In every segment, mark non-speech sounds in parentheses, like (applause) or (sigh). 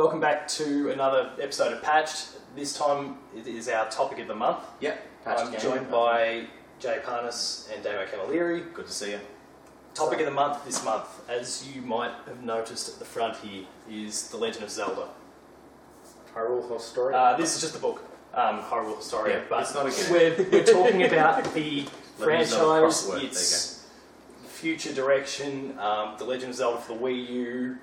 welcome back to another episode of Patched. This time it is our topic of the month. Yep. Patched I'm game. joined by Jay Parnas and Damo Camilleri. Good to see you. Topic of the month this month, as you might have noticed at the front here, is The Legend of Zelda. Hyrule Story. Uh, this is just the book, um, Hyrule Historia, Yeah, but it's not a game. we're, we're talking about (laughs) the Legend of Zelda franchise, its future direction, um, The Legend of Zelda for the Wii U,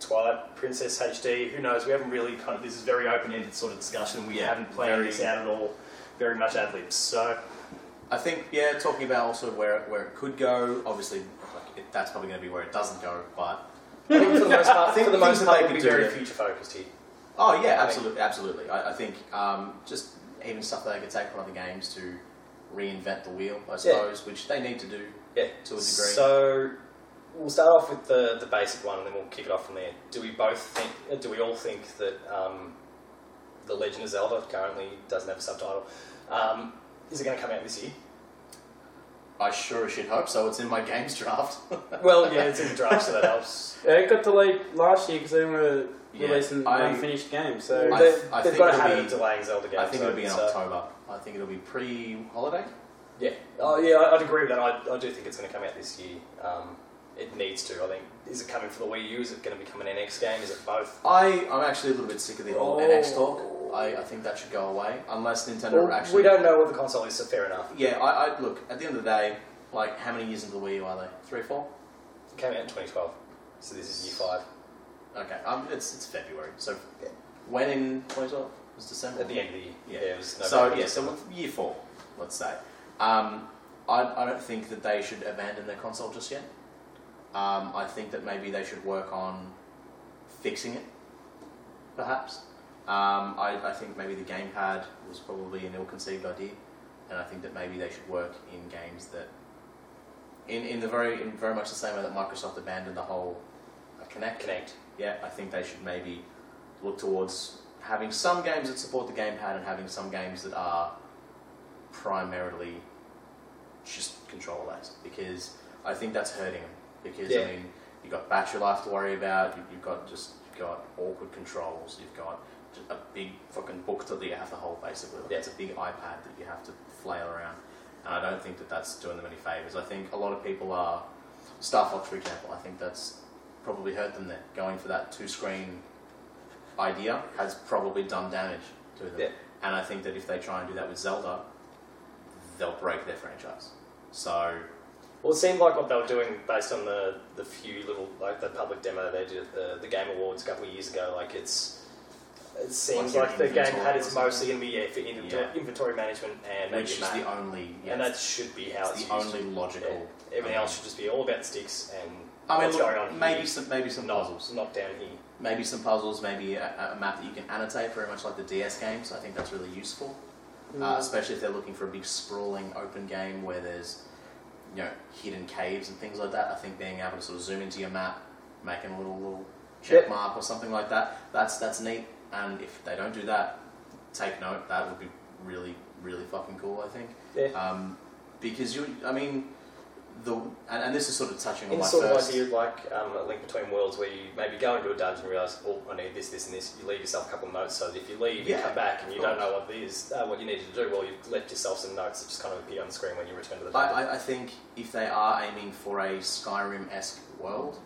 Twilight Princess HD. Who knows? We haven't really kind of. This is very open-ended sort of discussion. We Yeah, haven't planned very- this out at all. Very much ad libs. So I think yeah, talking about also where where it could go. Obviously, like, it, that's probably going to be where it doesn't go. But I think for the most part, I think for the (laughs) most part, they we'll be could do very future focused here. oh yeah, I think- absolutely, absolutely. I, I think um, just even stuff that they could take from other games to reinvent the wheel, I suppose, which they need to do Yeah. to a degree. So we'll start off with the, the basic one, and then we'll kick it off from there. Do we both think? uh, Do we all think that um, the Legend of Zelda currently doesn't have a subtitle? Um, is it going to come out this year? I sure as shit hope so. It's in my games draft. (laughs) Well, yeah, it's in the draft, so that helps. yeah, it got delayed last year because they didn't want to Yeah, release an I- unfinished game. So I- they, I they've got a it'll habit be- delaying Zelda games. I think it'll be in so- October. I think it'll be pre-holiday. Yeah. Oh, yeah, I- I'd agree with that. I, I do think it's going to come out this year. Um, it needs to. I think. Is it coming for the Wii U? Is it going to become an NX game? Is it both? I, I'm actually a little bit sick of the whole Oh. NX talk. I, I think that should go away unless Nintendo Well, actually. we don't know what the console is, so fair enough. Yeah, I, I look at the end of the day. Like, how many years into the Wii U are they? Three, four? It came out in 2012, so this is year five. Okay, um, it's it's February. So Yeah. when in 2012? It was December. At the end of the year. Yeah. it was So November, yeah, so December. with year four, let's say. Um, I, I don't think that they should abandon their console just yet. Um, I think that maybe they should work on fixing it, perhaps. Um, I, I think maybe the gamepad was probably an ill-conceived idea, and I think that maybe they should work in games that, in, in the very in very much the same way that Microsoft abandoned the whole uh, Kinect. Kinect. Yeah, I think they should maybe look towards having some games that support the gamepad and having some games that are primarily just control based because I think that's hurting them. Because Yeah. I mean, you've got battery life to worry about. you- You've got just you've got awkward controls. You've got a big fucking book that you have to hold basically. Like Yeah. It's a big iPad that you have to flail around, and I don't think that that's doing them any favors. I think a lot of people are Star Fox, for example. I think that's probably hurt them there. Going for that two screen idea has probably done damage to them. Yeah. And I think that if they try and do that with Zelda, they'll break their franchise. So Well, it seemed like what they were doing based on the, the few little, like the public demo they did at the, the Game Awards a couple of years ago. Like, it's. It seems Like like, the game or is mostly going to be yeah, for inventory, Yeah. inventory management and which is the only yeah, and that should be how it's it's, the used. only logical. Everything um, else should just be all about sticks and I mean, what's look, going on maybe here, some maybe some not, puzzles, not down here. maybe some puzzles, maybe a, a map that you can annotate, very much like the DS games. I think that's really useful. uh, especially if they're looking for a big sprawling open game where there's you know hidden caves and things like that. I think being able to sort of zoom into your map, making a little little check Yep. mark or something like that, that's that's neat. And if they don't do that, take note. That would be really really fucking cool. I think Yeah. um, because you, I mean. The, and, and this is sort of touching on In my sort first. of idea like um, a link between worlds where you maybe go into a dungeon and realise, well, I need this, this, and this. You leave yourself a couple of notes so that if you leave Yeah, and come back and you don't know what is, uh, what you needed to do, well, you've left yourself some notes that just kind of appear on the screen when you return to the dungeon. I, I, I think if they are aiming for a Skyrim esque world,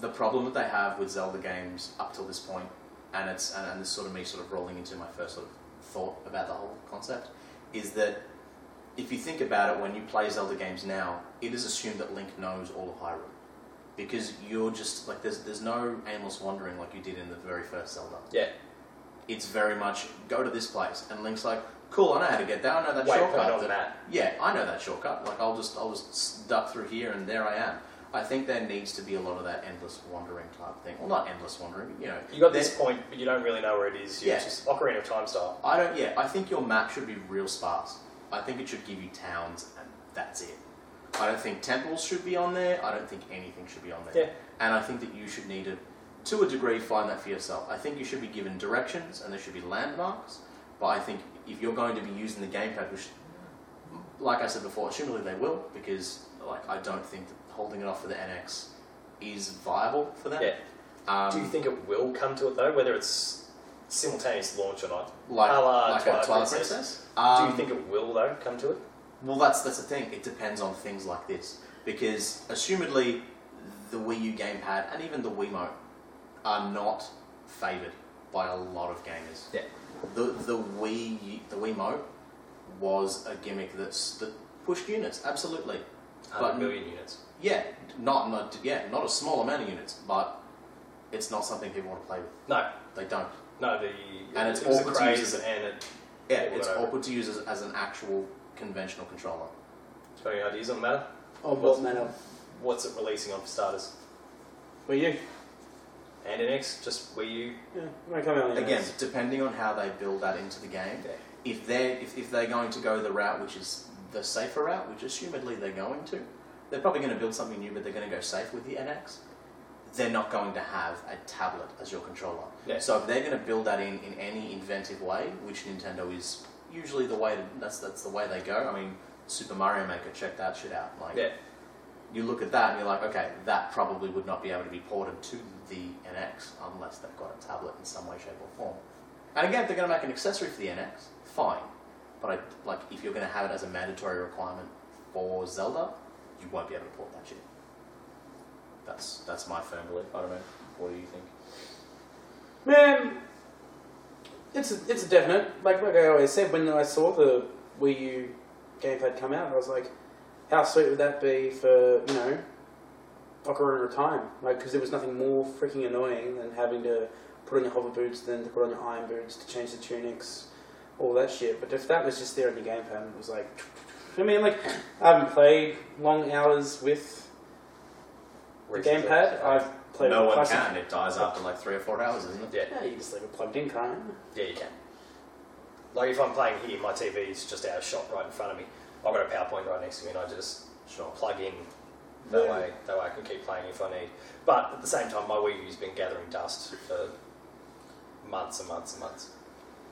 the problem that they have with Zelda games up till this point, and it's and, and this sort of me sort of rolling into my first sort of thought about the whole concept, is that if you think about it, when you play Zelda games now, it is assumed that Link knows all of Hyrule. Because you're just like there's there's no aimless wandering like you did in the very first Zelda. Yeah. It's very much go to this place and Link's like, Cool, I know how to get there, I know that Wait, shortcut. on that- that. yeah, I know that shortcut. Like I'll just I'll just duck through here and there I am. I think there needs to be a lot of that endless wandering type thing. Well, not endless wandering, you know. You got this point, but you don't really know where it is. You're Yeah. just Ocarina of Time style. I don't. Yeah, I think your map should be real sparse. I think it should give you towns and that's it. I don't think temples should be on there. I don't think anything should be on there. Yeah. And I think that you should need to, to a degree, find that for yourself. I think you should be given directions and there should be landmarks. But I think if you're going to be using the gamepad, which, like I said before, assumably they will, because like I don't think that holding it off for the NX is viable for them. Yeah. Um, Do you think it will come to it though, whether it's simultaneous launch or not? like, a la like Twilight Twilight Princess? Princess? Do Um, you think it will though come to it? Well, that's that's the thing. It depends on things like this because, assumedly, the Wii U gamepad and even the Wiimote are not favoured by a lot of gamers. Yeah. The the Wii the Wiimote was a gimmick that's that pushed units absolutely. But- million units. Yeah, not not yeah, not a small amount of units, but it's not something people want to play with. No, They don't. no, the And it's it awkward to use as- and it. Yeah, it's awkward to use as, as an actual conventional controller. Got any ideas on the matter? Of what manner? What's it releasing on for starters? Were you? And NX, just Wii U. Yeah, might come out. Again, depending on how they build that into the game, Yeah. if they're if, if they're going to go the route which is the safer route, which assumedly they're going to, they're probably going to build something new, but they're going to go safe with the NX. They're not going to have a tablet as your controller. Yeah. So if they're going to build that in in any inventive way, which Nintendo is usually the way to, that's that's the way they go. I mean, Super Mario Maker, check that shit out. Like, Yeah. you look at that and you're like, okay, that probably would not be able to be ported to the NX unless they've got a tablet in some way, shape, or form. And again, if they're going to make an accessory for the NX, fine. But I, like, if you're going to have it as a mandatory requirement for Zelda, you won't be able to port that shit. That's that's my firm belief. I don't know. What do you think? Man, it's a, it's a definite. Like like I always said, when I saw the Wii U gamepad come out, I was like, how sweet would that be for you know, Ocarina of Time? Like, because there was nothing more freaking annoying than having to put on your hover boots, then to put on your iron boots to change the tunics, all that shit. But if that was just there on the gamepad, it was like, I mean, like I haven't played long hours with the gamepad. I've played no with one can. It dies after like three or four hours, isn't it? Yeah, Yeah, you just leave it plugged in, can't you? yeah, you can. Like if I'm playing here, my TV is just out of shot right in front of me. I've got a PowerPoint right next to me, and I just Sure. plug in. That Yeah. way, that way I can keep playing if I need. But at the same time, my Wii U's been gathering dust for months and months and months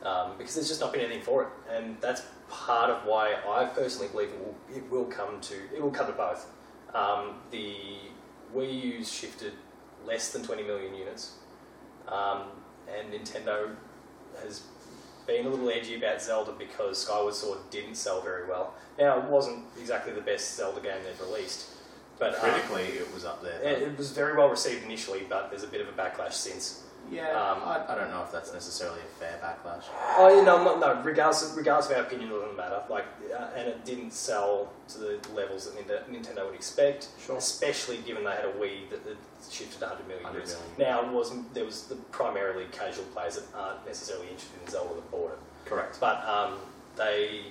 um, because there's just not been anything for it, and that's part of why I personally believe it will it will come to it will come to both. Um, the Wii U's shifted less than 20 million units, um, and Nintendo has been a little edgy about Zelda because Skyward Sword didn't sell very well. Now, it wasn't exactly the best Zelda game they've released, but um, Critically, it was up there. it, it was very well received initially, but there's a bit of a backlash since. Yeah, um, I, I don't know if that's necessarily a fair backlash. Oh, you know, no, no regardless, regardless of our opinion, it doesn't matter. Like, uh, and it didn't sell to the levels that Nintendo would expect, Sure. especially given they had a Wii that that shifted 100 million units. Now, it wasn't there was the primarily casual players that aren't necessarily interested in Zelda that bought it. Correct. But um, they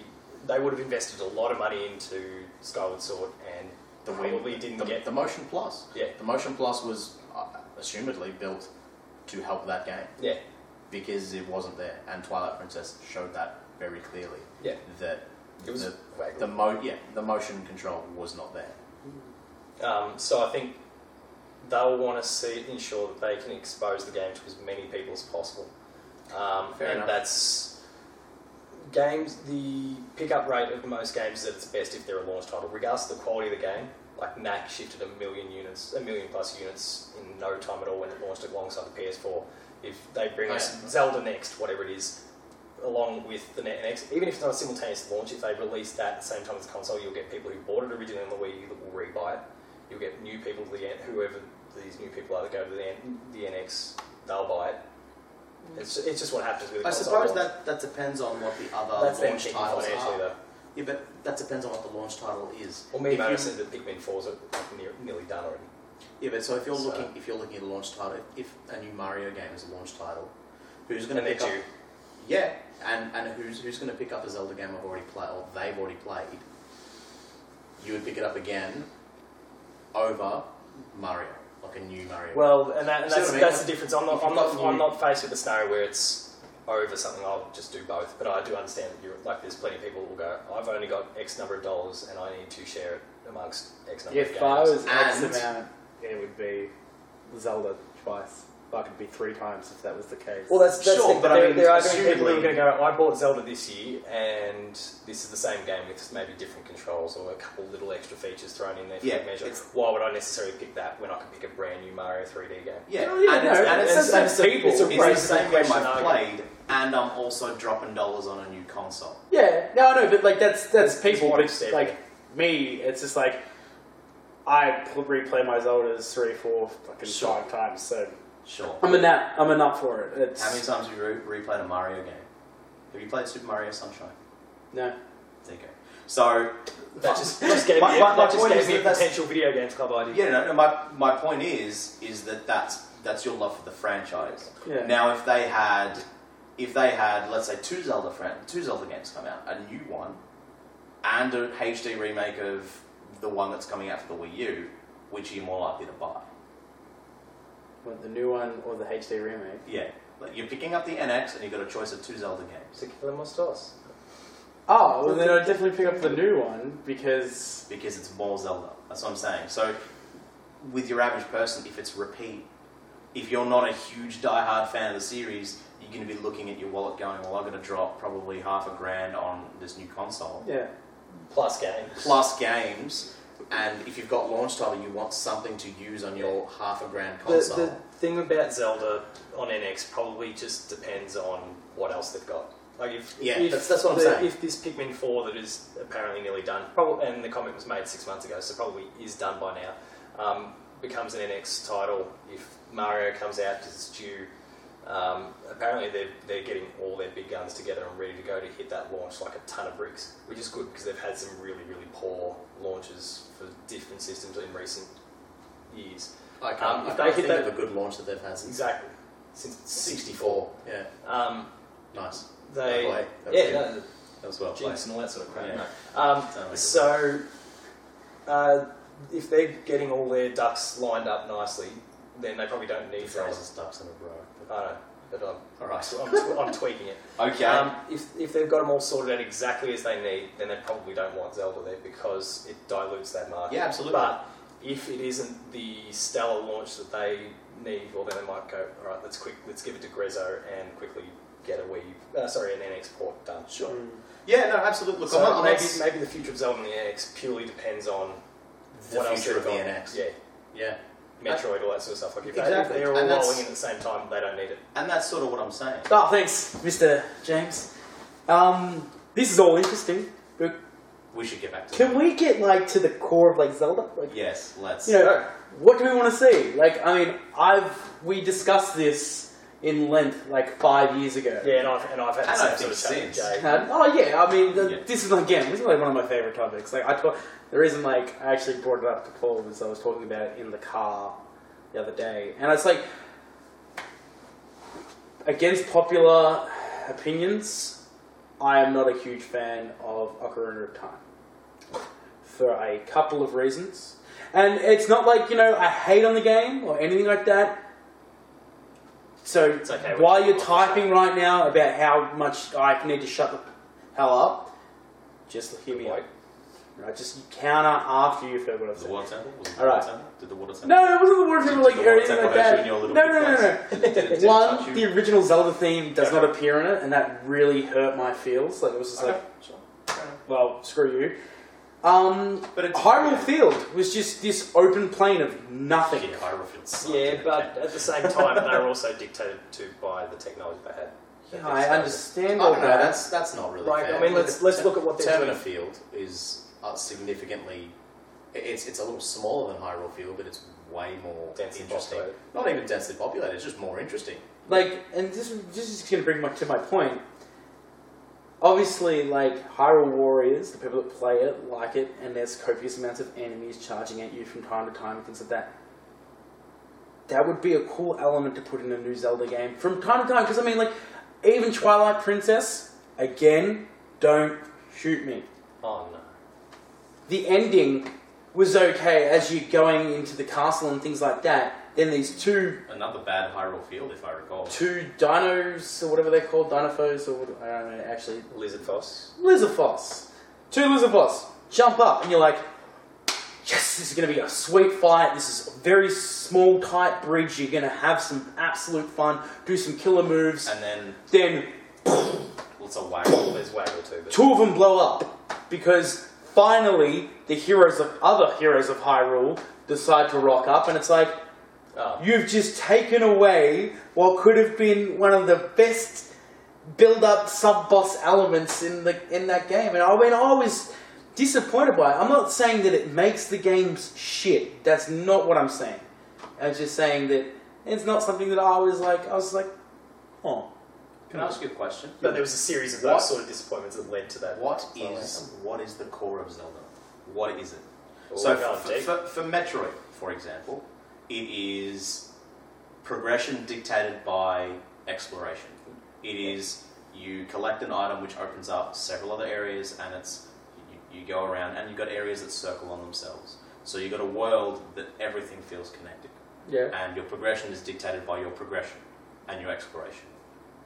they would have invested a lot of money into Skyward Sword and The probably Wii, didn't the, get the Motion Plus. yeah The Motion Plus was uh, assumedly built to help that game yeah because it wasn't there, and Twilight Princess showed that very clearly. Yeah. That it was the, vaguely. the mo yeah the motion control was not there. Um, so I think they'll want to see ensure that they can expose the game to as many people as possible. Um, Fair and enough. that's games. The pickup rate of most games is at its best if they're a launch title, regardless of the quality of the game. Like Knack shifted a million units, a million plus units in no time at all when it launched alongside the PS4. If they bring Oh, us yeah. Zelda next, whatever it is, along with the Net next, even if it's not a simultaneous launch, if they release that at the same time as the console, you'll get people who bought it originally on the Wii U that will rebuy it. You'll get new people to the N- whoever these new people are that go to the, N- the NX, they'll buy it. Mm. It's, it's just what happens with the I console suppose that that depends on what the other that's launch thinking titles are. though. Yeah, but that depends on what the launch title is. If Miyamoto you- said that Pikmin 4's are like near, nearly done already. Yeah, but so if you're So- looking if you're looking at a launch title, if a new Mario game is a launch title, who's going to pick up? due. Yeah, and and who's who's going to pick up a Zelda game I've already played or they've already played? You would pick it up again over Mario, like a new Mario. Well, and, that, and that's, I mean? that's the difference. I'm not, I'm not, I'm not faced with a scenario where it's over something. I'll just do both. But I do understand that you're like, there's plenty of people who will go. I've only got X number of dollars, and I need to share it amongst X number of If. I was X amount, it would be Zelda twice. Fuck, it'd be three times if that was the case. Well, that's, that's Sure, the thing, but I mean, there are going to be people who are going to go, I bought Zelda this year, and this is the same game with maybe different controls or a couple little extra features thrown in there for Yeah, good measure. Why would I necessarily pick that when I can pick a brand new Mario 3D game? Yeah, Oh, yeah, and, no, it's, and it's- it's, it's- it's, people. It's a it's the same game I've played, and I'm also dropping dollars on a new console. yeah, no, I know, but like that's that's It's- people. it's But just like me, it's just like I pl- replay my Zeldas three, four, fucking Sure. five times. So Sure. I'm a nut. I'm a nut for it. It's How many times have you re- replayed a Mario game? Have you played Super Mario Sunshine? no. There you go. So, That just, (laughs) just gave My- me, my- that my just point gave is me a that that's- potential video games club idea. yeah, no, no, my, my point is, is that that's, that's your love for the franchise. Yeah. Now, if they had, if they had, let's say, two Zelda friend, two Zelda games come out, a new one, and a HD remake of the one that's coming out for the Wii U, which are you more likely to buy? What, the new one or the HD remake? Yeah, like you're picking up the NX and you've got a choice of two Zelda games. So give them more stores. Oh, well then I'd definitely pick up the new one because because it's more Zelda. That's what I'm saying. So, with your average person, if it's repeat, if you're not a huge die-hard fan of the series, you're going to be looking at your wallet going, well, I'm going to drop probably half a grand on this new console. yeah. Plus games. Plus games, and if you've got launch title, you want something to use on your half a grand console. the thing about Zelda on NX probably just depends on what else they've got. Like if Yeah, if that's- that's what I'm the- saying. If this Pikmin Four that is apparently nearly done, probably, and the comic was made six months ago, so probably is done by now, um, becomes an NX title. If Mario comes out because it's due, um, apparently they're they're getting all their big guns together and ready to go to hit that launch like a ton of bricks, which is good because they've had some really really poor launches for different systems in recent years. I can't, um, I if they hit think that- of a good launch that they've had since Exactly. Since 64. Yeah, Um, nice. they, Well played. That was yeah, no, That was well played. jinx and all that sort of crap. Yeah. Um, Sound so, uh, if they're getting all their ducks lined up nicely, then they probably don't need throws Zelda. his ducks in a row. I know, but I'm, All right. (laughs) I'm, tw- I'm tweaking it. (laughs) Okay. Um, if, if they've got them all sorted out exactly as they need, then they probably don't want Zelda there because it dilutes that market. yeah, absolutely. But if it isn't the stellar launch that they need, well, then they might go, all right, let's quick, let's give it to Grezzo and quickly get a Wii, uh, sorry, an NX port done. sure. Mm. Yeah, no, absolutely. Look, So I'm not, I'm maybe, not- maybe the future of Zelda on the NX purely depends on the what else future they've of the got. NX. Yeah, Yeah, Metroid, all that sort of stuff. Like if, they, if Exactly. they're all And that's- rolling in at the same time, they don't need it. and that's sort of what I'm saying. Oh, thanks, Mr. James. Um, this is all interesting, but We should get back to can it. we get like to the core of like Zelda? Like, Yes, let's. you know, what do we want to see? Like, I mean, I've we discussed this in length like five years ago. Yeah, and I've, and I've had the same I sort of think chat since. Jay. Oh yeah, I mean, the, Yeah. this is again, this is like one of my favorite topics. Like I talk, the reason like I actually brought it up to Paul was I was talking about it in the car the other day, and it's like against popular opinions, I am not a huge fan of Ocarina of Time for a couple of reasons, and it's not like you know I hate on the game or anything like that. So It's okay, while you're typing right now about how much I need to shut the hell up, just hear me out. Right, just counter after you've heard what I've The said. water temple? Was it the All right. water temple? Did the water temple? No, it wasn't the water the like water or anything like that. No, no, no, no, no. (laughs) Did did One, the original Zelda theme does not appear in it, and that really hurt my feels. Like it was just Okay, like, sure. Well, screw you. Um, But it's Hyrule Field was just this open plain of nothing. Yeah, Hyrule Field sucked. Yeah, but at the same time, they were also dictated to by the technology they had. Yeah, I understand all don't know. that. That's that's not really Like, fair. I mean, let's let's look at what they're Termina doing. Field is uh, significantly. It's it's a little smaller than Hyrule Field, but it's way more Densely interesting. populated. Not even densely populated. It's just more interesting. like, and this, this is just going to bring me to my point. Obviously, like Hyrule Warriors, the people that play it like it, and there's copious amounts of enemies charging at you from time to time and things like that. That would be a cool element to put in a new Zelda game from time to time. Because I mean, like, even Twilight Princess, again, don't shoot me. Oh no. the ending was okay as you're going into the castle and things like that. Then these two Another bad Hyrule Field, if I recall. two dinos or whatever they're called, Dinolfos or what, I don't know. Actually, Lizard Foss. Lizalfos, two Lizalfos jump up and you're like, yes, this is going to be a sweet fight. This is a very small, tight bridge. You're going to have some absolute fun, do some killer moves. And then Then well, it's a waggle. There's waggle too. But two of them blow up because finally the heroes of other heroes of Hyrule decide to rock up, and it's like oh, you've just taken away what could have been one of the best build-up sub-boss elements in the in that game. And I mean, I was disappointed by it. I'm not saying that it makes the games shit. That's not what I'm saying. I was just saying that it's not something that I was like. I was like, oh, Can I ask you a question? but there was a series of those What? sort of disappointments that led to that. What final is what is the core of Zelda? What is it? outcome. so for, for, for Metroid, for example, it is progression dictated by exploration. It is you collect an item which opens up several other areas, and it's you, you go around, and you've got areas that circle on themselves. So you've got a world that everything feels connected, yeah, and your progression is dictated by your progression and your exploration.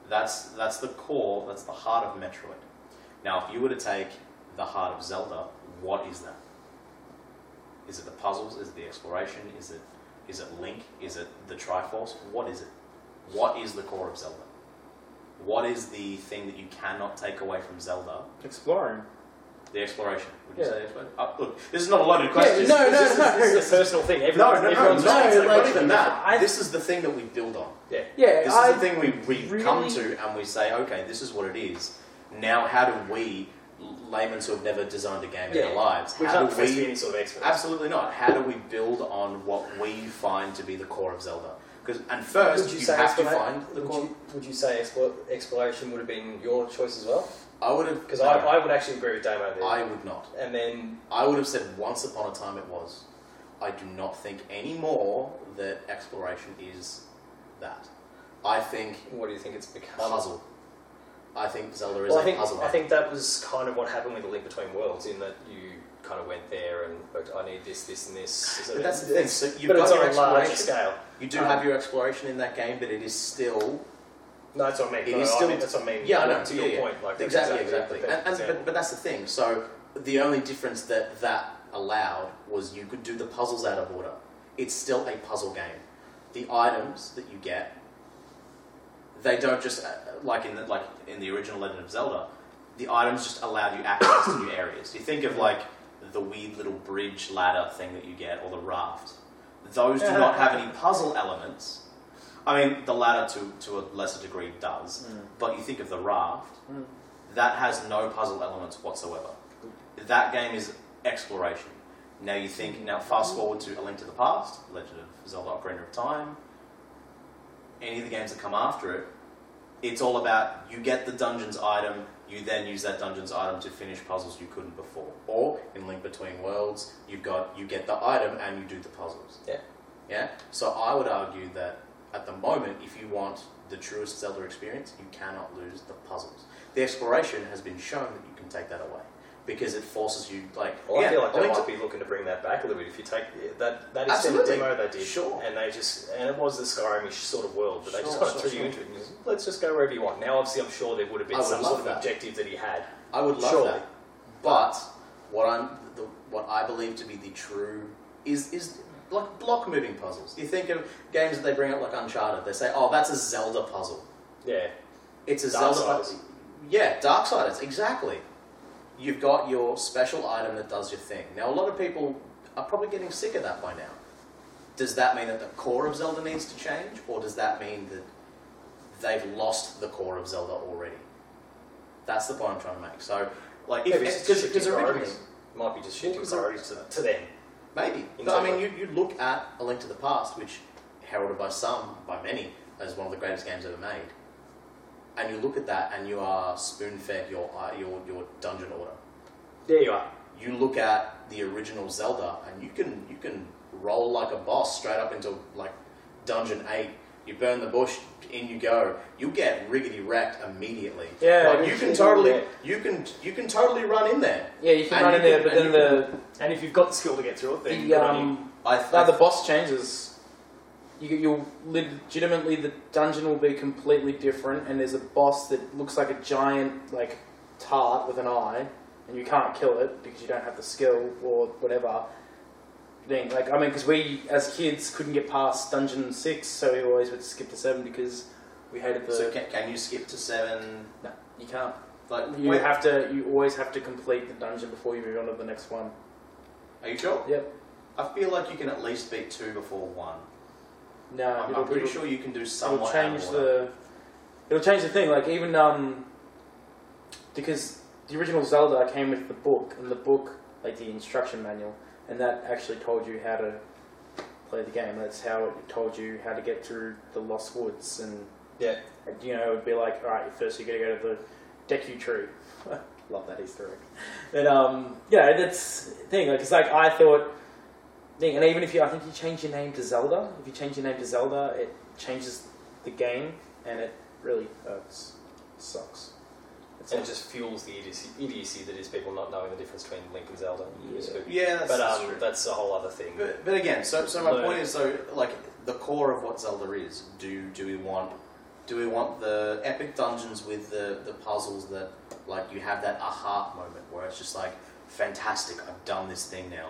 That's that's the core. That's the heart of Metroid. Now, if you were to take the heart of Zelda, what is that? Is it the puzzles? Is it the exploration? Is it is it Link? Is it the Triforce? What is it? What is the core of Zelda? What is the thing that you cannot take away from Zelda? exploring. The exploration. Would you Yeah. say exploration? Uh, look, this is not a loaded question. no, no, this, is, no. this is a personal thing. No, Everyone, no, no, everyone's no, trying to no, like- not even that. I- this is the thing that we build on. Yeah. Yeah, This I is the thing we, we really- come to and we say, okay, this is what it is. Now, how do we, laymen who have never designed a game in Yeah. their lives, We how can't do profess to be we... any sort of expert. Absolutely not. How do we build on what we find to be the core of Zelda? Because And first, Would you, have to find the would core... you, would you say explo- exploration would have been your choice as well? I would have... Because I, I would actually agree with Damo there. I would not. and then I would have said once upon a time it was. I do not think anymore that exploration is that. I think what do you think it's become? puzzle. I think Zelda is Well, I a think puzzle. I think that was kind of what happened with the Link Between Worlds, in that you kind of went there and I need this, this, and this. So But that's the thing. So you've but got it's your on a larger exploration. scale. You do Um, have your exploration in that game, but it is still No, that's what I mean. It No, is no, I still- mean, that's what I mean. yeah, I know. To yeah, your yeah. point, like that's exactly, exactly. And, and but, but that's the thing. So the only difference that that allowed was you could do the puzzles out of order. It's still a puzzle game. The items that you get, they don't just uh, like in the, like in the original Legend of Zelda. The items just allowed you access to new areas. You think of like the weird little bridge ladder thing that you get, or the raft. Those do Yeah. not have any puzzle elements. I mean, the ladder to, to a lesser degree does, but you think of the raft, Mm. that has no puzzle elements whatsoever. That game is exploration. Now you think, now fast forward to A Link to the Past, Legend of Zelda Ocarina of Time, any of the games that come after it, it's all about you get the dungeon's item, you then use that dungeon's item to finish puzzles you couldn't before. Or in Link Between Worlds, you've got you get the item and you do the puzzles. Yeah. Yeah. So I would argue that at the moment, if you want the truest Zelda experience, you cannot lose the puzzles. The exploration has been shown that you can take that away because it forces you like. Well, yeah, I feel like they might to- be looking to bring that back a little bit. If you take that that extended demo they did, Sure. and they just and it was the Skyrim-ish sort of world, but they just Sure, kind of sure, threw you into it. And just, Let's just go wherever you want. Now, obviously, I'm sure there would have been some sort of that. objective that he had. I would love Surely. that. But what I'm the, what I believe to be the true is is like block moving puzzles. You think of games that they bring up like Uncharted. They say, "Oh, that's a Zelda puzzle." Yeah, It's a Darksiders. Zelda puzzle. Yeah, Darksiders, exactly. You've got your special item that does your thing. Now, a lot of people are probably getting sick of that by now. Does that mean that the core of Zelda needs to change, or does that mean that they've lost the core of Zelda already? That's the point I'm trying to make. So, like, if it's just because originally, priorities. Might be just shifting priorities to, to them. maybe. In But I mean, you, you look at A Link to the Past, which heralded by some, by many, as one of the greatest games ever made, and you look at that, and you are spoon-fed your uh, your your dungeon order. There you are. You look at the original Zelda, and you can you can roll like a boss straight up into like dungeon eight. You burn the bush, in you go. You get riggedy wrecked immediately. Yeah, Like, you you can can- totally yeah. you can you can totally run in there. Yeah, you can And run you in there, can- but then you the And if you've got the skill to get through it, then the good on um, I, no, the boss changes. You, you'll legitimately the dungeon will be completely different, and there's a boss that looks like a giant like tart with an eye, and you can't kill it because you don't have the skill or whatever. thing. Like, I mean, because we as kids couldn't get past dungeon six, so we always would skip to seven because we hated the. So can, can you skip to seven? no, you can't. Like, You have to. You always have to complete the dungeon before you move on to the next one. are you sure? Yep. I feel like you can at least beat two before one. No, I'm, I'm pretty sure you can do it'll change the. It'll change the thing. Like even um, because the original Zelda came with the book, and the book, like the instruction manual, and that actually told you how to play the game. That's how it told you how to get through the Lost Woods, and Yeah. you know, it'd be like, all right, first you got to go to the Deku tree. (laughs) Love that Easter egg. And um, yeah, that's the thing. Like, it's like I thought. Thing, and even if you, I think you change your name to Zelda. If you change your name to Zelda, it changes the game, and it really hurts. sucks. It's And it just fuels the idiocy, idiocy that is people not knowing the difference between Link and Zelda. Yeah. good. Yeah, that's, but that's um, true. that's a whole other thing. But, but again, so so my Learn. point is, so like the core of what Zelda is. Do do we want do we want the epic dungeons with the the puzzles that like you have that aha moment where it's just like fantastic, I've done this thing now.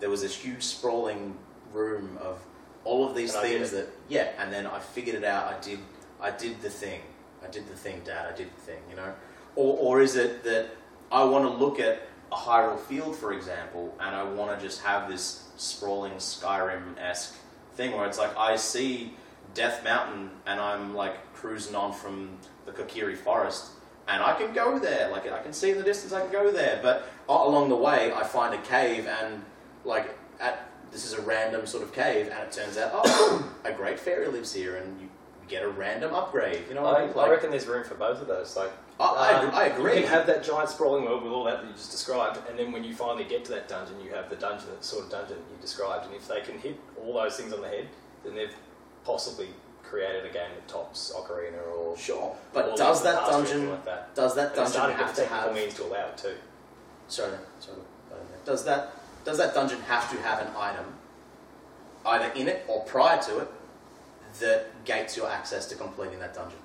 There was- this huge sprawling room of all of these And things that yeah, and then I figured it out. I did I did the thing. I did the thing, Dad. I did the thing. You know, or or is it that I want to look at a Hyrule Field, for example, and I want to just have this sprawling Skyrim esque thing where it's like I see Death Mountain and I'm like cruising on from the Kokiri Forest and I can go there. Like I can see in the distance, I can go there. But uh, along the way, I find a cave and like at this is a random sort of cave, and it turns out (coughs) oh, a great fairy lives here, and you get a random upgrade. You know what I I, mean? I reckon there's room for both of those. Like, I, um, agree- I agree. You can have that giant sprawling world with all that that you just described, and then when you finally get to that dungeon, you have the dungeon, that sort of dungeon you described. And if they can hit all those things on the head, then they've possibly created a game that tops Ocarina or. Sure, but does that Past or anything dungeon Like that. does that And they're dungeon have to have means to allow it too. sorry, sorry, does that does that dungeon have to have an item either in it or prior to it that gates your access to completing that dungeon?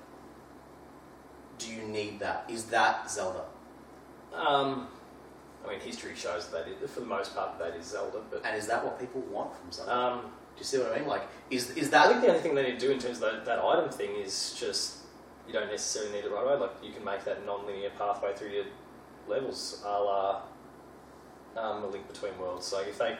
Do you need that? Is that Zelda? Um, I mean, history shows that it, for the most part that is Zelda, but And is that what people want from Zelda? um, do you see what I mean? Like, is is that? I think the only thing they need to do in terms of that, that item thing is just you don't necessarily need it right away. Like you can make that non-linear pathway through your levels, a la um, a link between worlds. So if they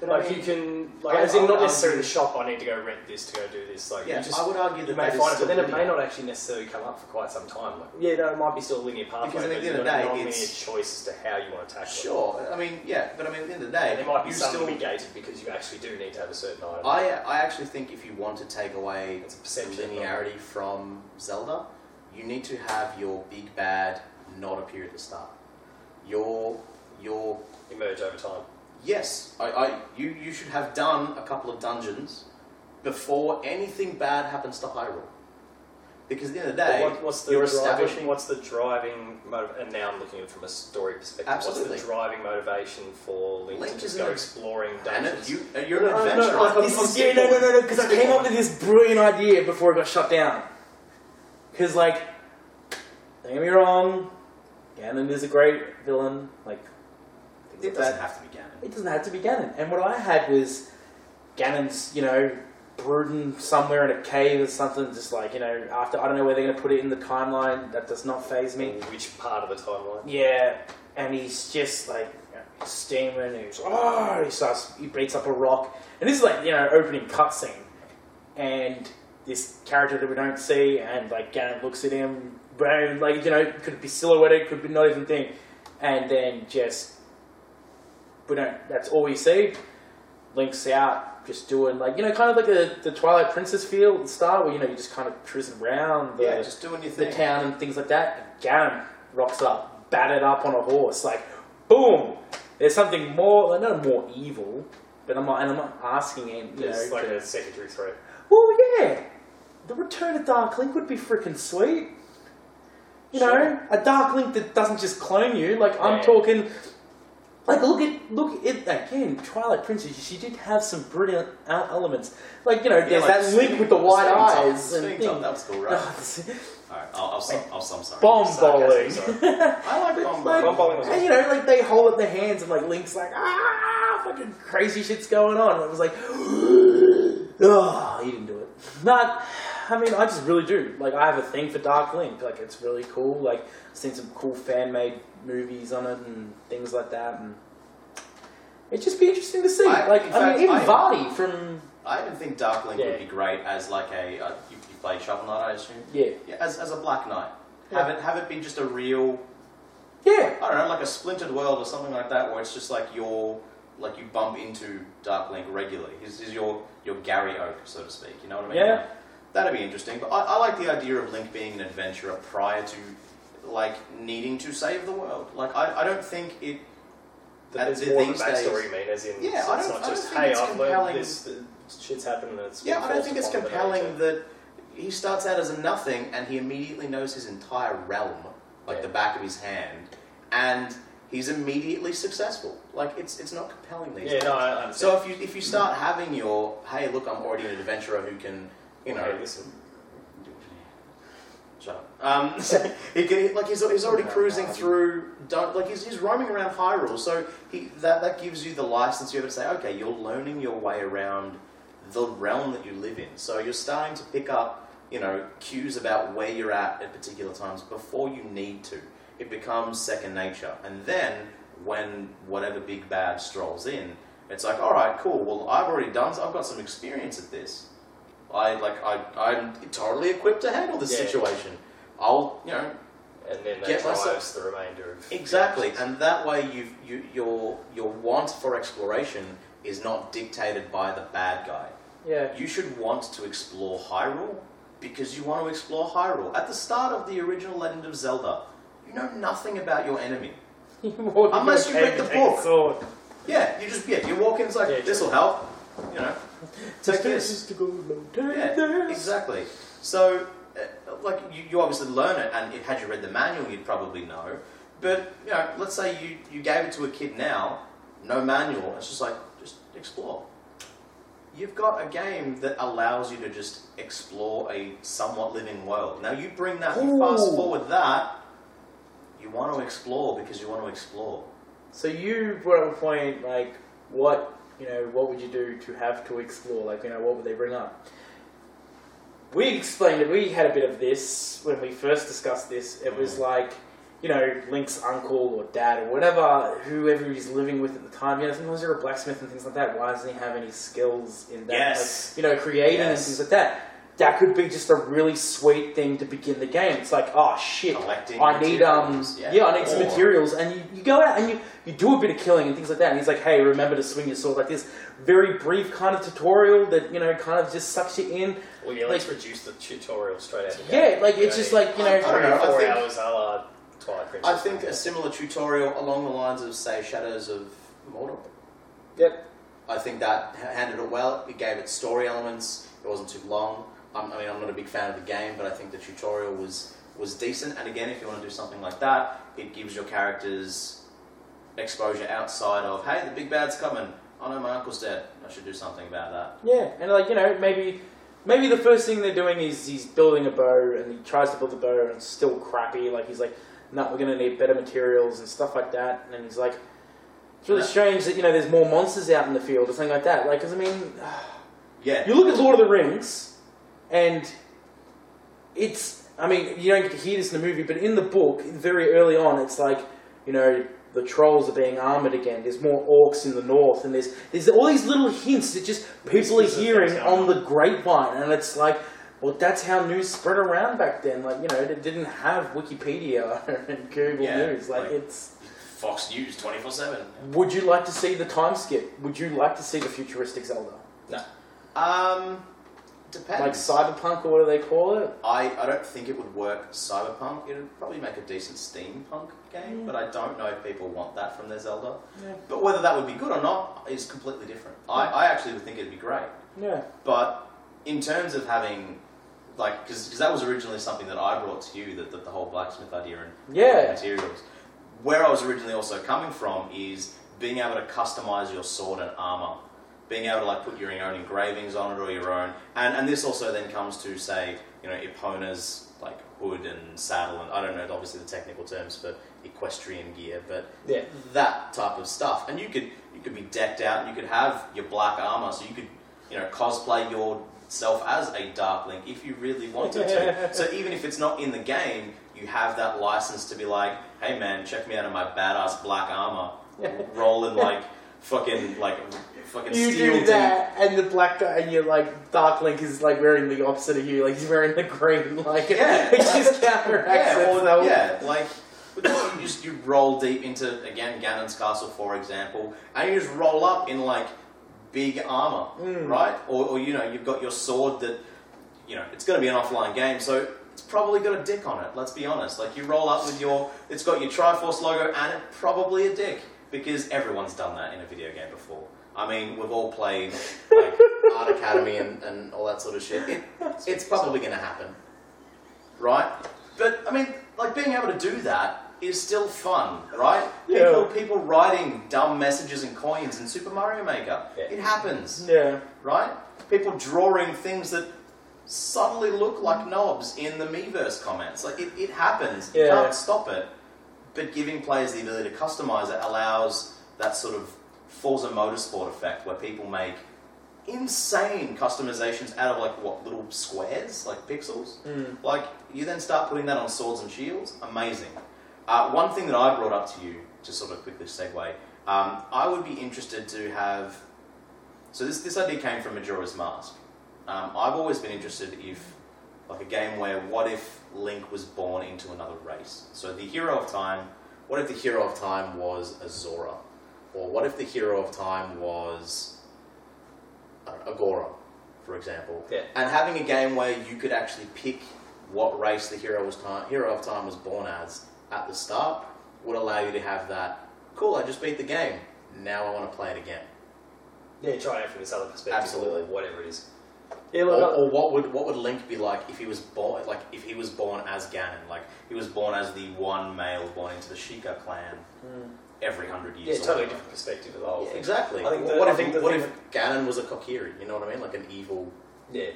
But I like mean, you can like I- as in would not necessarily the argue- shop. I need to go rent this to go do this. Like yeah, you just I would argue you that may that is find it, still but then it may linear. not actually necessarily come up for quite some time. Like, yeah, no, it might be still a linear pathway, Because at the but end of the day, non-linear it's- choice as to how you want to tackle it. Sure, I mean, yeah, but I mean, at the end of the day, And there might be you some still. that be gated because you actually do need to have a certain item. I I actually think if you want to take away It's a perception. linearity from Zelda, you need to have your big bad not appear at the start. Your your emerge over time. yes, I, I you you should have done a couple of dungeons before anything bad happens to Hyrule. Because at the end of the day, what, what's the you're driving, establishing What's the driving motive? And now I'm looking at it from a story perspective. Absolutely. What's the driving motivation for Link, Link to is just go ex- exploring and dungeons? it, you uh, you're an No, no, adventurer. no, no, this is- yeah, no, no, no, no, because I came up with this brilliant idea before it got shut down. Because, like, don't get me wrong, Ganon is a great villain. Like, things It doesn't that. have to be Ganon. It doesn't have to be Ganon. And what I had was Ganon's, you know, brooding somewhere in a cave or something, just like, you know, after, I don't know where they're going to put it in the timeline, that does not phase me. Which part of the timeline? Yeah, and he's just like steaming, and he's oh, he starts, he beats up a rock, and this is like you know opening cutscene, and this character that we don't see, and like Ganon looks at him, boom, like you know, could be silhouetted, could be not even thing, and then just we don't. That's all we see. Link's out, just doing like you know, kind of like a, the Twilight Princess feel at the start, where you know you're just kind of cruising around. The, Yeah, just doing your the town and things like that. And rocks up, battered up on a horse, like boom. There's something more, like, not more evil, but I'm not, and I'm not asking him. You There's know, like to- a secondary threat. well, yeah, the Return of Dark Link would be freaking sweet. You know, a Dark Link that doesn't just clone you. Like I'm talking. Like look at look at again, Twilight Princess. She did have some brilliant el- elements. Like you know, Yeah, there's like that spinning- Link with the white spinning top- eyes and spinning top, that was cool, right? (laughs) Alright, I'll, I'll, stop, I'll, I'm sorry. Bomb bowling. Sorry. (laughs) I like bomb Like, Bomb bowling was and you know, like they hold up their hands and like Link's like ah, fucking crazy shit's going on. And it was like, (gasps) oh, he didn't do it. Not, I mean, I just really do. Like, I have a thing for Dark Link. Like, it's really cool. Like, I've seen some cool fan made movies on it and things like that. And it'd just be interesting to see. I- like, I fact, mean, even I- Vardy from, I even think Darklink Yeah. would be great as like a uh, you, you play Shovel Knight, I assume. yeah, Yeah, as, as a Black Knight. Yeah. Have it have it be just a real yeah, I don't know, like a splintered world or something like that, where it's just like you're like you bump into Darklink regularly. He's, he's your your Gary Oak, so to speak. You know what I mean? Yeah. That'd be interesting. But I, I like the idea of Link being an adventurer prior to like needing to save the world. Like I, I don't think it. That the- more of a these days- backstory, you mean, as in, Yeah, so I it's don't just, hey, it's I've learned compelling- this, uh, shit's happened and it's Yeah, I don't think it's compelling that he starts out as a nothing and he immediately knows his entire realm, like Yeah. the back of his hand, and he's immediately successful. Like it's it's not compelling these Yeah, days. no, I understand. So if you if you start having your hey look I'm already an adventurer who can you know Okay, listen. Shut up. Um, (laughs) so he can, like he's, he's already cruising through. Like he's, he's roaming around Hyrule, so he that that gives you the license you ever to say, okay, you're learning your way around the realm that you live in. So you're starting to pick up, you know, cues about where you're at at particular times before you need to. It becomes second nature, and then when whatever big bad strolls in, it's like, all right, cool. Well, I've already done. I've got some experience at this. I like I I'm totally equipped to handle this Yeah. situation. I'll you know And then that Get drives myself- the remainder of exactly, and that way you you your your want for exploration is not dictated by the bad guy. yeah. You should want to explore Hyrule because you want to explore Hyrule. At the start of the original Legend of Zelda, you know nothing about your enemy. (laughs) Unless you read the book. Sword. Yeah, you just yeah you walk in, it's like Yeah, this will help. You know, take this. to go take Yeah, this. exactly. So, uh, like, you, you obviously learn it, and if, had you read the manual, you'd probably know. But, you know, let's say you, you gave it to a kid now, no manual, it's just like, just explore. You've got a game that allows you to just explore a somewhat living world. Now, you bring that, you fast forward that, you want to explore because you want to explore. So you brought up a point like what you know what would you do to have to explore like you know what would they bring up? We explained it. We had a bit of this when we first discussed this. It was Mm. like you know Link's uncle or dad or whatever whoever he's living with at the time. You know sometimes you're a blacksmith and things like that. Why doesn't he have any skills in that? Yes. Like, you know creating and things like that. That could be just a really sweet thing to begin the game. It's like, oh shit, Collecting I need um materials, yeah, yeah. I need some Or- materials and you, you go out and you, you do a bit of killing and things like that and he's like, Hey, remember to swing your sword like this very brief kind of tutorial that, you know, kind of just sucks you in. Well, yeah, let's reduce the tutorial straight out the Yeah, gate. like it's just like, you know I don't three know, or I four think- hours a la Twilight Princess. I think a similar tutorial along the lines of, say, Shadows of Mordor. Yep. I think that h- handled it well. It gave it story elements. It wasn't too long. I'm, I mean, I'm not a big fan of the game, but I think the tutorial was was decent. And again, if you want to do something like that, it gives your characters exposure outside of, hey, the big bad's coming. Oh, I know my uncle's dead. I should do something about that. Yeah, and like, you know, maybe maybe the first thing they're doing is he's building a bow and he tries to build a bow and it's still crappy. Like he's like, no, we're gonna need better materials and stuff like that. And then he's like, it's really Yeah. strange that you know there's more monsters out in the field or something like that. Like, 'cause I mean, (sighs) Yeah. you look at Lord of the Rings, and it's. I mean, you don't get to hear this in the movie, but in the book, very early on, it's like, you know, the trolls are being armored again. There's more orcs in the north, and there's there's all these little hints that just people are hearing on the grapevine, and it's like, well, that's how news spread around back then. Like, you know, they didn't have Wikipedia (laughs) and Google Yeah, News. Like, like- it's. Fox News 24 7. Would you like to see the time skip? Would you like to see the futuristic Zelda, No. Um, depends. like cyberpunk or what do they call it? I, I don't think it would work cyberpunk. It would probably make a decent steampunk game, Mm. but I don't know if people want that from their Zelda. Yeah. But whether that would be good or not is completely different. I, I actually would think it'd be great. Yeah. But in terms of having, like, because that was originally something that I brought to you, that, that the whole blacksmith idea and Yeah. materials. Where I was originally also coming from is being able to customize your sword and armor being able to like put your own engravings on it or your own, and and this also then comes to say you know Epona's like hood and saddle and I don't know obviously the technical terms for equestrian gear, but Yeah. that type of stuff, and you could you could be decked out, and you could have your black armor, so you could you know cosplay yourself as a Dark Link if you really wanted to. (laughs) so even if it's not in the game, you have that license to be like, hey man, check me out in my badass black armor, rolling like fucking like fucking You steel do that, and the black guy, and you're like, Dark Link is like wearing the opposite of you, like he's wearing the green, (laughs) like Yeah. (laughs) it just counteracts Yeah, or, so- yeah, like you just you roll deep into again Ganon's castle, for example, and you just roll up in like big armor, Mm. right? Or, or you know you've got your sword that you know it's going to be an offline game, so it's probably got a dick on it. Let's be honest. Like you roll up with your, it's got your Triforce logo and it probably a dick because everyone's done that in a video game before. I mean, we've all played like (laughs) Art Academy and, and all that sort of shit. It, it's probably going to happen, right? But I mean, like being able to do that is still fun, right? Yeah. People, people writing dumb messages and coins in Super Mario Maker. Yeah. It happens, Yeah. right? People drawing things that subtly look like knobs in the Miiverse comments. Like it, it happens. You Yeah. can't stop it. But giving players the ability to customize it allows that sort of Forza Motorsport effect where people make insane customizations out of like what little squares, like pixels. Mm. Like you then start putting that on swords and shields. Amazing. Uh, one thing that I brought up to you, to sort of quickly segue, um, I would be interested to have. So this this idea came from Majora's Mask. Um, I've always been interested if, like a game where what if Link was born into another race? So the hero of time. What if the hero of time was a Zora, or what if the hero of time was know, a Goron, for example? Yeah. And having a game where you could actually pick what race the hero was time, hero of time was born as at the start would allow you to have that. Cool, I just beat the game. Now I want to play it again. Yeah, try it from this other perspective, Absolutely. whatever it is. Yeah, Or, or what would what would Link be like if he was born like if he was born as Ganon, like he was born as the one male born into the Sheikah clan Mm. every hundred Yeah, years. or totally whatever. different perspective of the whole Yeah, thing. exactly. I think what the- what I if think what if Ganon was a Kokiri? You know what I mean? Like an evil, Yeah,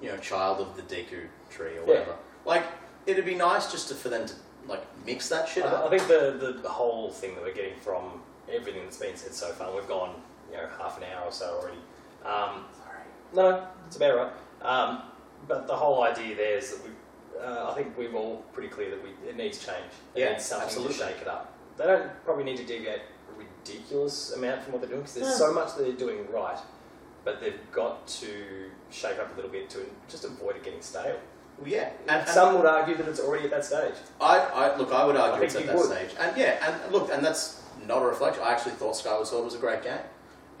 you know, child of the Deku tree or Yeah. whatever. Like it'd be nice just to, for them to like mix that shit I, up. I think the, the whole thing that we're getting from everything that's been said so far, we've gone you know half an hour or so already. Um. No, it's about right. Um, but the whole idea there is that we, uh, I think we're all pretty clear that we, it needs change. It Yeah, needs something absolutely. to shake it up. They don't probably need to deviate a ridiculous amount from what they're doing because there's Yeah. so much that they're doing right, but they've got to shake up a little bit to just avoid it getting stale. Well, yeah, and, and Some would argue that it's already at that stage. I, I look. I would argue I it's at that would. stage, and yeah, and look, and that's not a reflection. I actually thought Skyward Sword was a great game,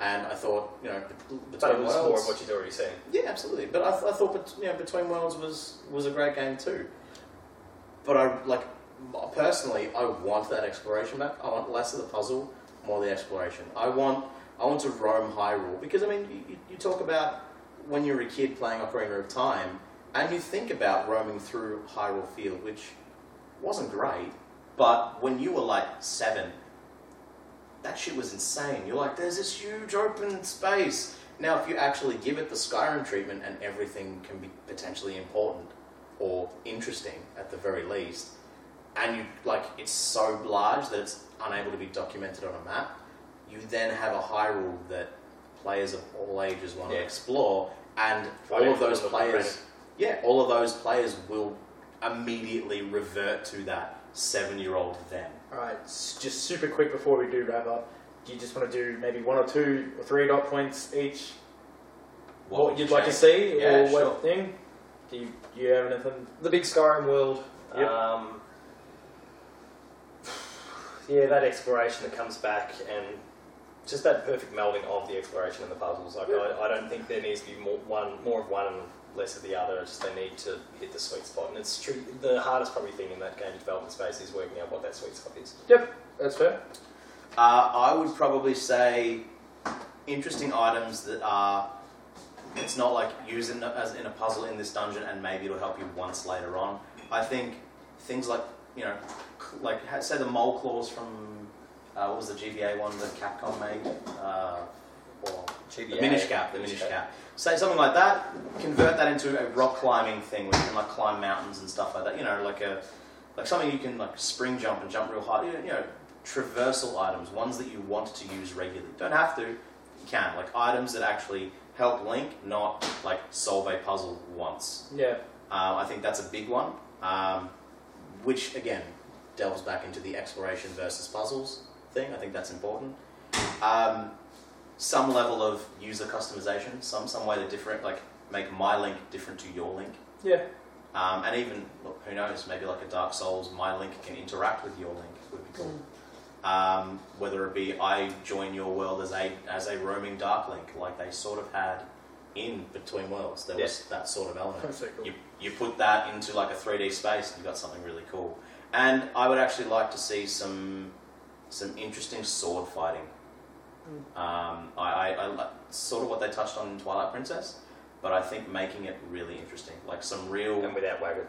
and I thought you know bet- But between it was worlds. more of what you'd already seen. Yeah, absolutely. But I, th- I thought, you know, Between Worlds was was a great game too. But I like personally, I want that exploration back. I want less of the puzzle, more the exploration. I want I want to roam Hyrule because I mean, you, you talk about when you're a kid playing Ocarina of Time, and you think about roaming through Hyrule Field, which wasn't great, but when you were like seven, that shit was insane. You're like, there's this huge open space. Now, if you actually give it the Skyrim treatment and everything can be potentially important or interesting at the very least, and you like it's so large that it's unable to be documented on a map, you then have a Hyrule that players of all ages want Yeah. to explore, and Try all of those players, yeah, all of those players will immediately revert to that seven-year-old them. Alright, just super quick before we do wrap up. Do you just want to do maybe one or two or three dot points each? What, would you'd you like to see Yeah, or sure. what thing? Do you, do you have anything? The big Skyrim world. Yep. Um, (sighs) yeah, that exploration that comes back and just that perfect melding of the exploration and the puzzles. Like I, I don't think there needs to be more one more of one and less of the other. It's just they need to hit the sweet spot. And it's true. The hardest probably thing in that game development space is working out what that sweet spot is. Yep, that's fair. Uh, I would probably say interesting items that are. It's not like using it as in a puzzle in this dungeon and maybe it'll help you once later on. I think things like you know, like say the mole claws from uh, what was the GBA one that Capcom made, uh, or TBA. The Minish Cap, the Minish Cap. Say something like that. Convert that into a rock climbing thing where you can like climb mountains and stuff like that. You know, like a like something you can like spring jump and jump real high. You know, you know, traversal items, ones that you want to use regularly. Don't have to. You can like items that actually help Link, not like solve a puzzle once. Yeah. Um, I think that's a big one, um, which again delves back into the exploration versus puzzles thing. I think that's important. Um, some level of user customization, some some way to different, like make my link different to your link, Yeah. um, and even look, who knows, maybe like a Dark Souls, my link can interact with your link. Would be cool. Um, whether it be I join your world as a as a roaming Dark Link, like they sort of had in Between Worlds, there was that sort of element That's so cool. you, you put that into like a 3D space and you got something really cool. And I would actually like to see some some interesting sword fighting. Um, I, I, I sort of what they touched on in Twilight Princess, but I think making it really interesting, like some real And without Wagon.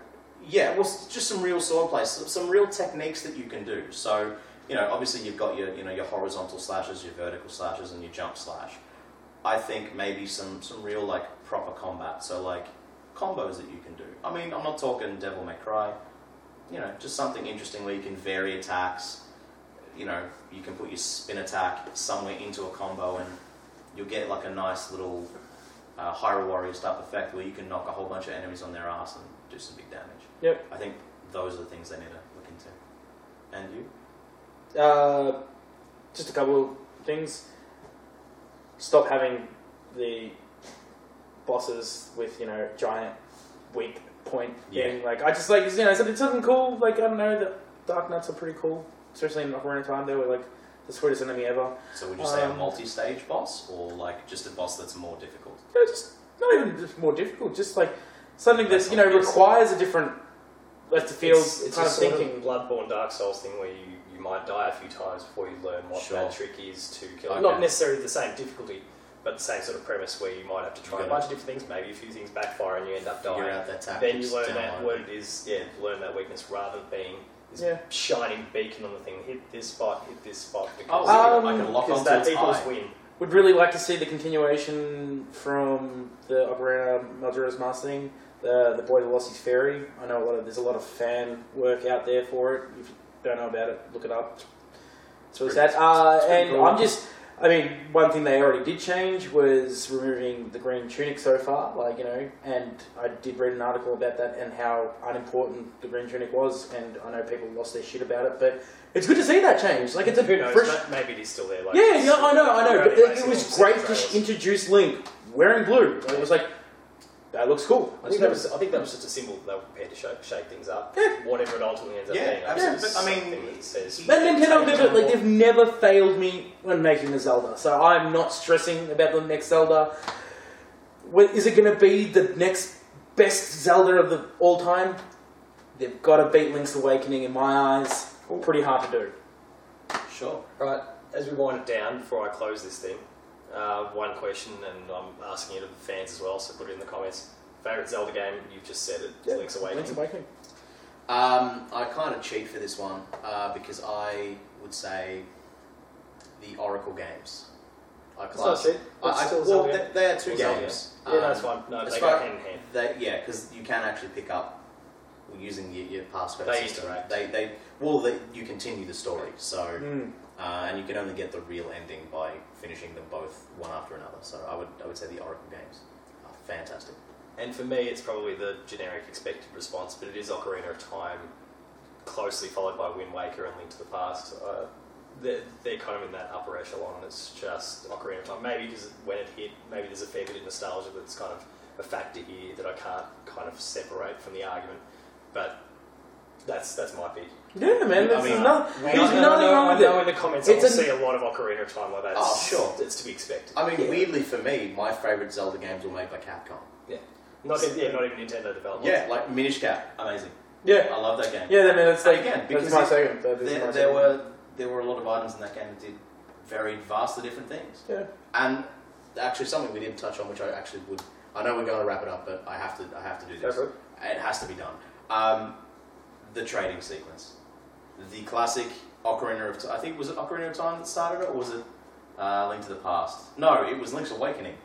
yeah, well, just some real sword plays, some- some real techniques that you can do. So, you know, obviously you've got your, you know, your horizontal slashes, your vertical slashes, and your jump slash. I think maybe some some real like proper combat. So like combos that you can do. I mean, I'm not talking Devil May Cry. You know, just something interesting where you can vary attacks. You know, you can put your spin attack somewhere into a combo, and you'll get like a nice little uh, Hyrule Warriors type effect where you can knock a whole bunch of enemies on their ass and do some big damage. Yep. I think those are the things they need to look into. And you? Uh, just a couple of things. Stop having the bosses with you know giant weak point thing. Like I just like you know, I said it's something cool. Like I don't know, the Darknuts are pretty cool, especially in Ocarina of Time. They were like the sweetest enemy ever. So would you say a Um, multi-stage boss or like just a boss that's more difficult? They're just not even just more difficult. Just like something that That's you know obvious. requires a different left to field it's, it's kind a of sort thinking. of Bloodborne Dark Souls thing where you, you might die a few times before you learn what Sure. that trick is to kill. Okay. Not necessarily the same difficulty, but the same sort of premise where you might have to try a gotta bunch of different things, maybe a few things backfire and you end up dying. Out that tactics. then you learn down that line. what it is, yeah, learn that weakness rather than being this Yeah. shining beacon on the thing. Hit this spot, hit this spot. Oh, Because, so Um, I can lock because onto that its equals eye. win. Would really like to see the continuation from the Ocarina Majora's Mask thing, the the Boy That Lost His Fairy. I know a lot of there's a lot of fan work out there for it. If you don't know about it, look it up. So it's Pretty- that. Uh, and cool. I'm just, I mean, one thing they already did change was removing the green tunic so far. Like you know, and I did read an article about that and how unimportant the green tunic was. And I know people lost their shit about it, but it's good to see that change. Like it's a Who knows? fresh, Maybe it is still there. Like, yeah, yeah, I know, I know. But it, it was great to introduce Link wearing blue. It was like, that looks cool. I think, that was, I think that was just a symbol they were prepared to shake, shake things up. Yeah. Whatever it ultimately ends up Yeah, being. absolutely. But, I mean, that says, But Nintendo never, like, they've never failed me when making a Zelda, so I'm not stressing about the next Zelda. Is it going to be the next best Zelda of the all time? They've got to beat Link's Awakening in my eyes. Pretty hard to do. Sure. Right, as we wind it down, before I close this thing, uh, one question, and I'm asking it of the fans as well, so put it in the comments. Favourite Zelda game? You've just said it, Yeah, Link's Awakening. Link's Awakening. Um, I kind of cheat for this one uh, because I would say the Oracle games. I That's not class. it. I, I, still well, Zelda they, they are two Or Zelda games. Yeah, no, Um, fine. No, they far- go hand in hand. They, yeah, because you can actually pick up using your, your password They system. interact. They, they, well, they, you continue the story, so Mm. uh, and you can only get the real ending by finishing them both one after another. So I would, I would say the Oracle games are fantastic. And for me, it's probably the generic expected response, but it is Ocarina of Time, closely followed by Wind Waker and Link to the Past. Uh, they're, they're kind of in that upper echelon. It's just Ocarina of Time. Maybe because when it hit, maybe there's a fair bit of nostalgia that's kind of a factor here that I can't kind of separate from the argument. But that's that's my pick. Yeah, man. I mean, no, there's know, nothing know, wrong with I know it. in the comments It's I'll a- see a lot of Ocarina of Time like that. Oh, It's- sure. It's to be expected. I mean, Yeah. weirdly for me, my favourite Zelda games were made by Capcom. Not, e- yeah, not even Nintendo development. Yeah, like Minish Cap, amazing. Yeah. I love that game. Yeah, I mean, it's like, again, that's my it- second. That is There, my there second. were there were a lot of items in that game that did very vastly different things. Yeah. And actually, something we didn't touch on, which I actually would. I know we're going to wrap it up, but I have to. I have to do Go this. for it. It has to be done. Um, the trading sequence, the classic Ocarina of. Ti- I think was it Ocarina of Time that started it, or was it Uh, Link to the Past. No, it was Link's Awakening.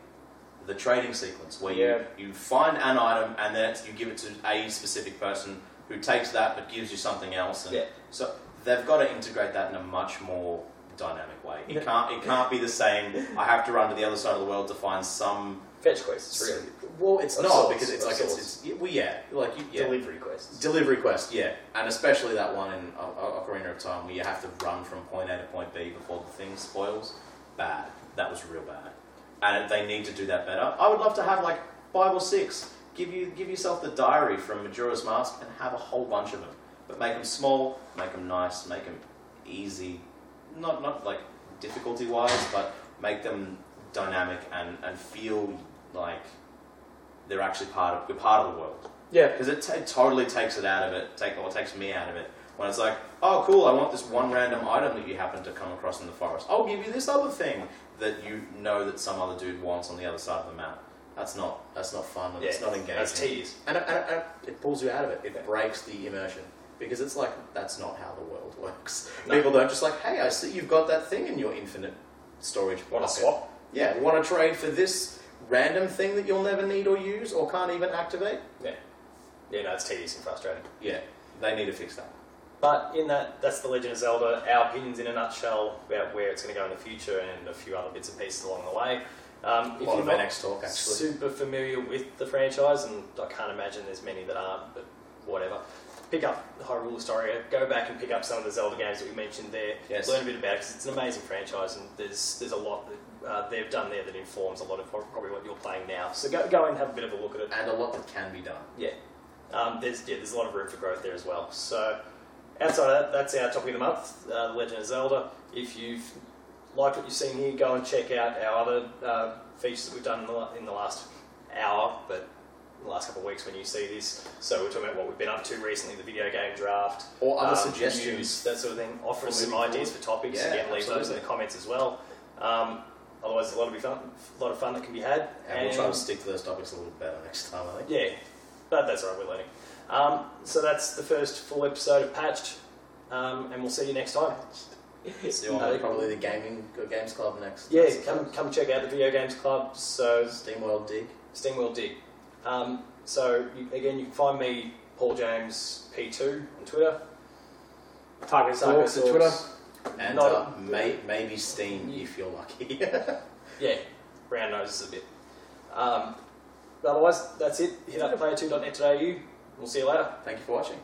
The trading sequence where Yeah. you, you find an item and then it's, you give it to a specific person who takes that but gives you something else. And Yeah. So they've got to integrate that in a much more dynamic way. It can't it can't be the same. I have to run to the other side of the world to find some. Fetch quests, really. Well, it's not sorts, because it's like it's, it's well yeah like you, yeah. Delivery quests. Delivery quest, yeah, and especially that one in O- Ocarina of Time where you have to run from point A to point B before the thing spoils. Bad. That was real bad, and they need to do that better. I would love to have like five or six. Give you give yourself the diary from Majora's Mask and have a whole bunch of them, but make them small, make them nice, make them easy, not not like difficulty wise, but make them dynamic and and feel like they're actually part of we're part of the world Yeah. because it, t- it totally takes it out of it, take or it takes me out of it. When it's like, oh, cool, I want this one random item that you happen to come across in the forest. I'll give you this other thing that you know that some other dude wants on the other side of the map. That's not that's not fun. And it's not engaging. That's tedious. and, it, and, it, and it pulls you out of it. It breaks the immersion because it's like that's not how the world works. No. People don't just like, hey, I see you've got that thing in your infinite storage. Want to swap? Yeah, want to trade for this random thing that you'll never need or use or can't even activate? Yeah. Yeah, no, it's tedious and frustrating. Yeah, they need to fix that. But in that, that's the Legend of Zelda. Our opinions in a nutshell about where it's going to go in the future and a few other bits and pieces along the way. Um, if you're not next talk, actually. super familiar with the franchise, and I can't imagine there's many that aren't, but whatever. Pick up the Hyrule Historia, go back and pick up some of the Zelda games that we mentioned there. Yes. Learn a bit about it because it's an amazing franchise, and there's there's a lot that uh, they've done there that informs a lot of what- probably what you're playing now. So go go and have a bit of a look at it. And a lot that can be done. Yeah. Um, there's yeah, there's a lot of room for growth there as well. So outside of that, that's our topic of the month, uh, The Legend of Zelda. If you've liked what you've seen here, go and check out our other uh, features that we've done in the, in the last hour, but the last couple of weeks when you see this. So we're talking about what we've been up to recently, the video game draft, Or other um, suggestions. news, that sort of thing. Offer us some ideas forward. for topics. Yeah, Again, leave those in the comments as well. Um, otherwise, there's a lot of fun, a lot of fun that can be had. And we'll try to stick to those topics a little better next time, I think. Yeah, but that's all right, we're learning. Um, so that's the first full episode of Patched, um, and we'll see you next time. See you (laughs) on probably the gaming games club next. Yeah, come come check out the Video Games Club, so Steamworld Dig. Steamwheel Dig. Um, so you, again, you can find me, Paul James P2 on Twitter. Target Target Talks at Twitter. And Not- uh, may, maybe Steam if you're lucky. (laughs) Yeah, brown noses a bit. Um, but otherwise, that's it. Hit up player2.net.au. We'll see you later. Thank you for watching.